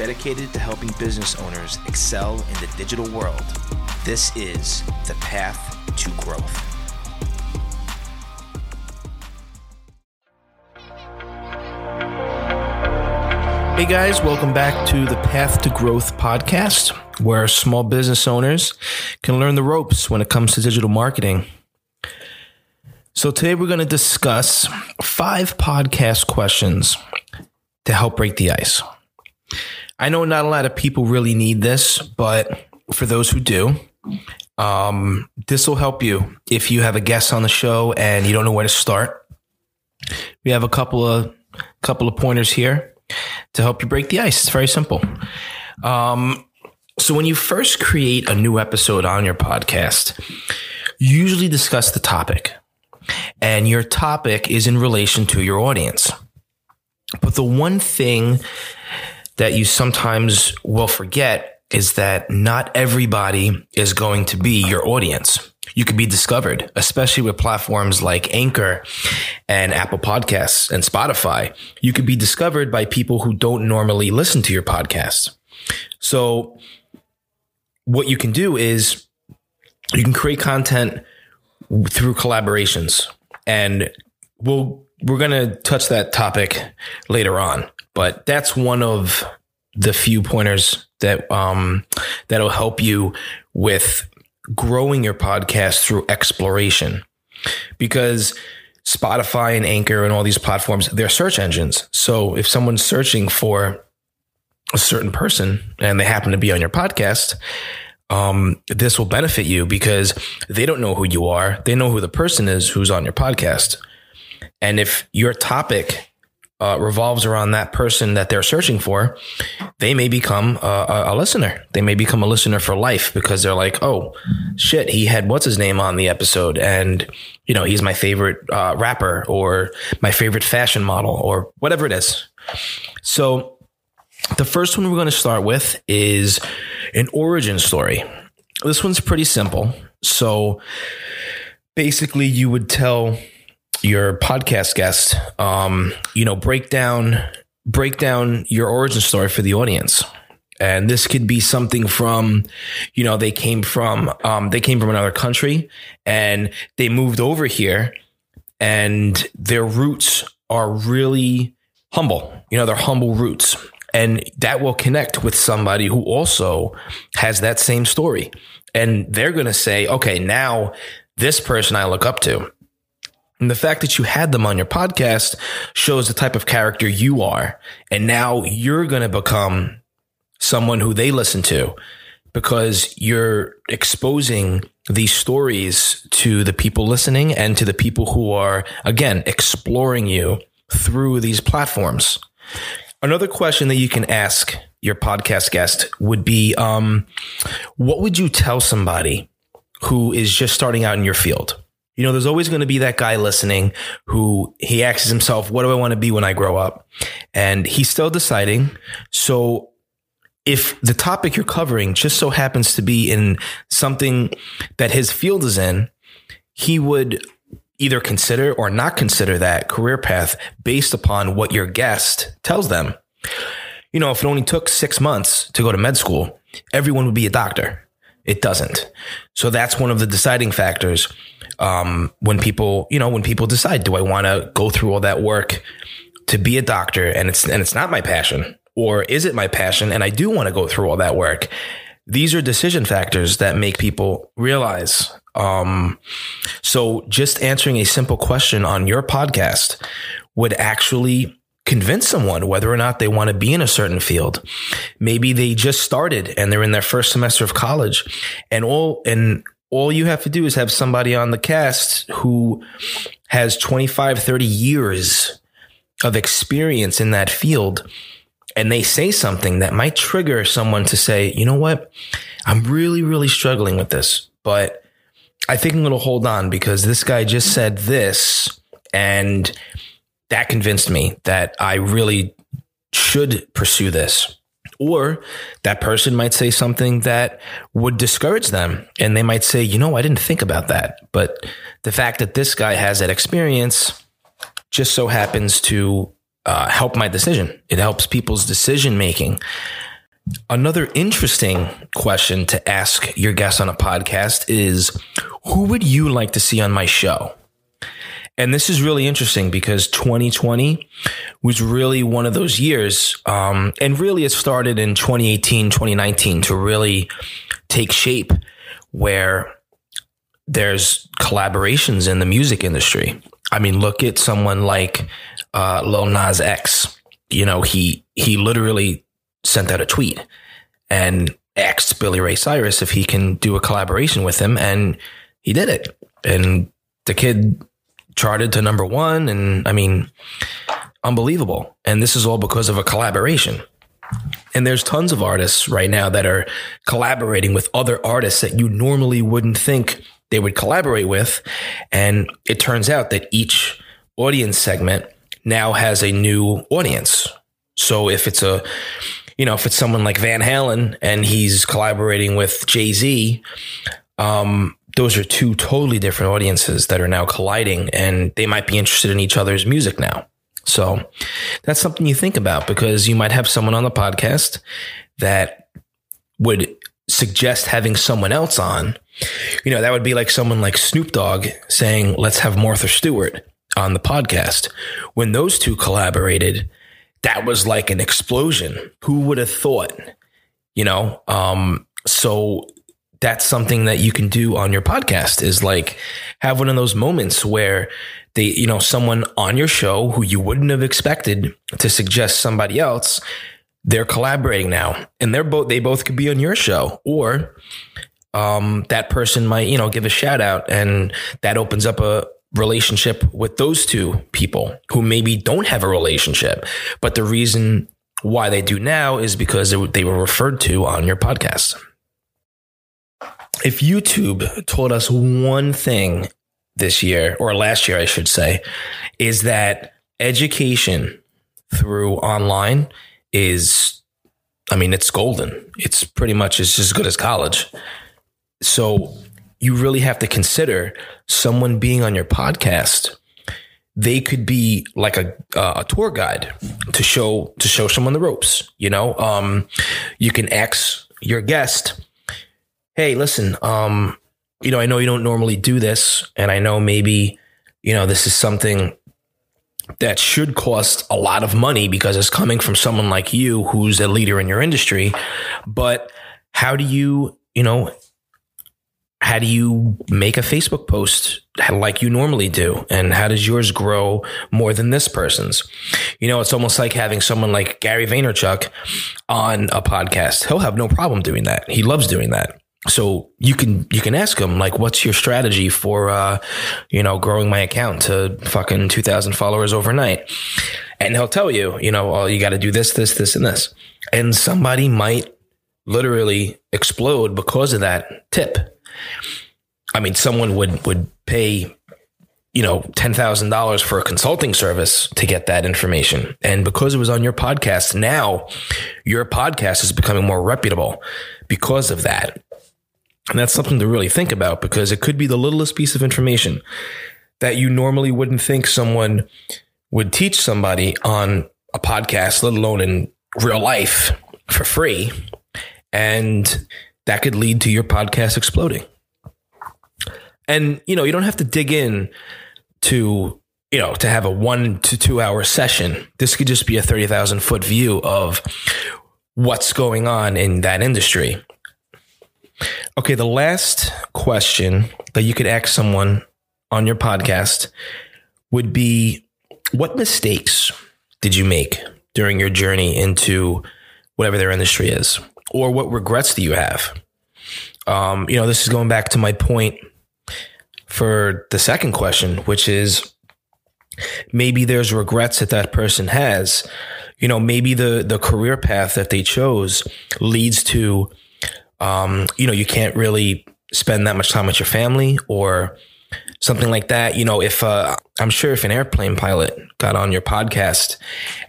dedicated to helping business owners excel in the digital world. This is the path to growth. Hey guys, welcome back to the Path to Growth podcast, where small business owners can learn the ropes when it comes to digital marketing. So, today we're going to discuss five podcast questions to help break the ice. I know not a lot of people really need this, but for those who do, um, this will help you if you have a guest on the show and you don't know where to start. We have a couple of couple of pointers here to help you break the ice. It's very simple. Um, so when you first create a new episode on your podcast, usually discuss the topic, and your topic is in relation to your audience. But the one thing that you sometimes will forget is that not everybody is going to be your audience. You could be discovered, especially with platforms like Anchor and Apple Podcasts and Spotify. You could be discovered by people who don't normally listen to your podcast. So what you can do is you can create content through collaborations and we'll we're going to touch that topic later on but that's one of the few pointers that um, that'll help you with growing your podcast through exploration because Spotify and Anchor and all these platforms, they're search engines. So if someone's searching for a certain person and they happen to be on your podcast, um, this will benefit you because they don't know who you are. They know who the person is who's on your podcast. And if your topic uh, revolves around that person that they're searching for, they may become a, a, listener. They may become a listener for life because they're like, oh, shit, he had what's his name on the episode. And, you know, he's my favorite uh, rapper or my favorite fashion model or whatever it is. So the first one we're going to start with is an origin story. This one's pretty simple. So basically, you would tell your podcast guest, um, you know, break down break down your origin story for the audience. And this could be something from, you know, they came from um, they came from another country and they moved over here, and their roots are really humble. You know, they're humble roots. And that will connect with somebody who also has that same story. And they're going to say, okay, now this person I look up to and the fact that you had them on your podcast shows the type of character you are. And now you're going to become someone who they listen to because you're exposing these stories to the people listening and to the people who are, again, exploring you through these platforms. Another question that you can ask your podcast guest would be um, what would you tell somebody who is just starting out in your field? You know, there's always going to be that guy listening who he asks himself, what do I want to be when I grow up? And he's still deciding. So if the topic you're covering just so happens to be in something that his field is in, he would either consider or not consider that career path based upon what your guest tells them. You know, if it only took six months to go to med school, everyone would be a doctor. It doesn't. So that's one of the deciding factors um, when people, you know, when people decide, do I want to go through all that work to be a doctor and it's, and it's not my passion or is it my passion and I do want to go through all that work? These are decision factors that make people realize. Um, so just answering a simple question on your podcast would actually convince someone whether or not they want to be in a certain field. Maybe they just started and they're in their first semester of college and all, and all you have to do is have somebody on the cast who has 25, 30 years of experience in that field. And they say something that might trigger someone to say, you know what? I'm really, really struggling with this, but I think I'm going to hold on because this guy just said this. And that convinced me that I really should pursue this. Or that person might say something that would discourage them. And they might say, you know, I didn't think about that. But the fact that this guy has that experience just so happens to uh, help my decision. It helps people's decision making. another interesting question to ask your guests on a podcast is who would you like to see on my show? And this is really interesting because 2020 was really one of those years. Um, and really, it started in 2018, 2019 to really take shape where there's collaborations in the music industry. I mean, look at someone like uh, Lil Nas X. You know, he he literally sent out a tweet and asked Billy Ray Cyrus if he can do a collaboration with him, and he did it. And the kid charted to number one, and I mean, unbelievable. And this is all because of a collaboration. And there's tons of artists right now that are collaborating with other artists that you normally wouldn't think they would collaborate with. And it turns out that each audience segment now has a new audience. So if it's a, you know, if it's someone like Van Halen and he's collaborating with Jay Z, um, those are two totally different audiences that are now colliding and they might be interested in each other's music now. So that's something you think about because you might have someone on the podcast that would suggest having someone else on. You know, that would be like someone like Snoop Dogg saying, let's have Martha Stewart on the podcast. When those two collaborated, that was like an explosion. Who would have thought? You know, um, so that's something that you can do on your podcast is like have one of those moments where they, you know, someone on your show who you wouldn't have expected to suggest somebody else, they're collaborating now and they're both, they both could be on your show or, um, that person might, you know, give a shout out and that opens up a, relationship with those two people who maybe don't have a relationship. But the reason why they do now is because they were referred to on your podcast. If YouTube told us one thing this year, or last year, I should say, is that education through online is, I mean, it's golden. It's pretty much it's as good as college. So you really have to consider someone being on your podcast they could be like a uh, a tour guide to show to show someone the ropes you know um, you can ask your guest hey listen um, you know i know you don't normally do this and i know maybe you know this is something that should cost a lot of money because it's coming from someone like you who's a leader in your industry but how do you you know how do you make a Facebook post like you normally do? And how does yours grow more than this person's? You know, it's almost like having someone like Gary Vaynerchuk on a podcast. He'll have no problem doing that. He loves doing that. So you can you can ask them like, what's your strategy for uh, you know growing my account to fucking two thousand followers overnight? And he'll tell you, you know, oh, you got to do this, this, this, and this. And somebody might literally explode because of that tip I mean, someone would would pay, you know, ten thousand dollars for a consulting service to get that information, and because it was on your podcast, now your podcast is becoming more reputable because of that. And that's something to really think about because it could be the littlest piece of information that you normally wouldn't think someone would teach somebody on a podcast, let alone in real life for free. And that could lead to your podcast exploding. And, you know, you don't have to dig in to, you know, to have a one to two hour session. This could just be a 30,000 foot view of what's going on in that industry. Okay, the last question that you could ask someone on your podcast would be what mistakes did you make during your journey into whatever their industry is? Or what regrets do you have? Um, you know, this is going back to my point for the second question, which is maybe there's regrets that that person has. You know, maybe the the career path that they chose leads to, um, you know, you can't really spend that much time with your family or something like that. You know, if uh, I'm sure if an airplane pilot got on your podcast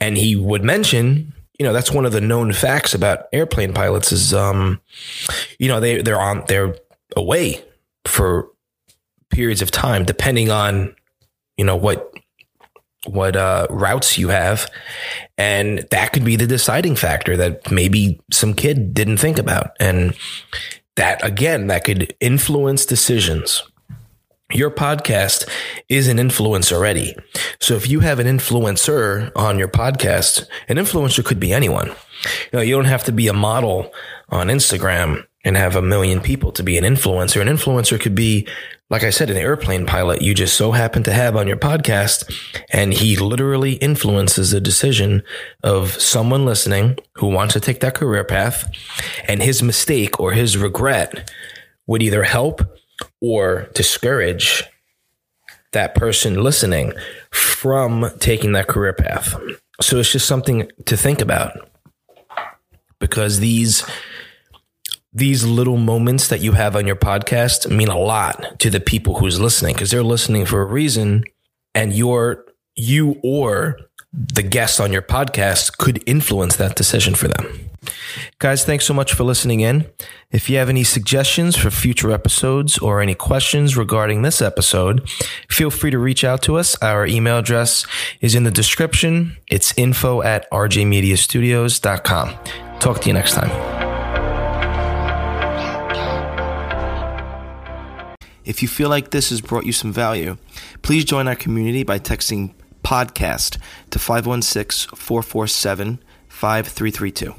and he would mention, you know, that's one of the known facts about airplane pilots is, um, you know, they they're on they're away for periods of time, depending on, you know, what what uh, routes you have. And that could be the deciding factor that maybe some kid didn't think about. And that, again, that could influence decisions. Your podcast is an influence already. So if you have an influencer on your podcast, an influencer could be anyone. You know, you don't have to be a model on Instagram and have a million people to be an influencer. An influencer could be, like I said, an airplane pilot you just so happen to have on your podcast. And he literally influences the decision of someone listening who wants to take that career path. And his mistake or his regret would either help or discourage that person listening from taking that career path. So it's just something to think about because these these little moments that you have on your podcast mean a lot to the people who's listening because they're listening for a reason and your you or the guests on your podcast could influence that decision for them. Guys, thanks so much for listening in. If you have any suggestions for future episodes or any questions regarding this episode, feel free to reach out to us. Our email address is in the description. It's info at rjmediastudios.com. Talk to you next time. If you feel like this has brought you some value, please join our community by texting podcast to 516 447 5332.